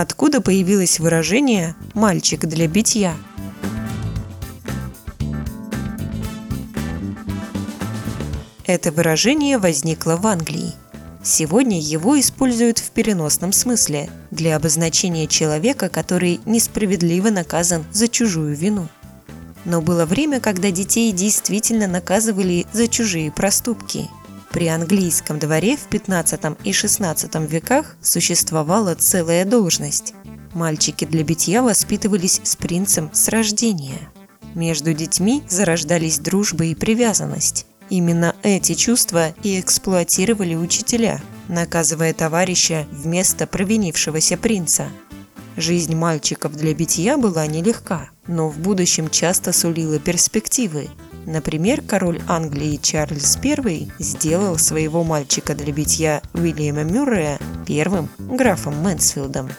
Откуда появилось выражение «мальчик для битья»? Это выражение возникло в Англии. Сегодня его используют в переносном смысле для обозначения человека, который несправедливо наказан за чужую вину. Но было время, когда детей действительно наказывали за чужие проступки – при английском дворе в 15 и 16 веках существовала целая должность. Мальчики для битья воспитывались с принцем с рождения. Между детьми зарождались дружба и привязанность. Именно эти чувства и эксплуатировали учителя, наказывая товарища вместо провинившегося принца. Жизнь мальчиков для битья была нелегка, но в будущем часто сулила перспективы, Например, король Англии Чарльз I сделал своего мальчика для битья Уильяма Мюррея первым графом Мэнсфилдом.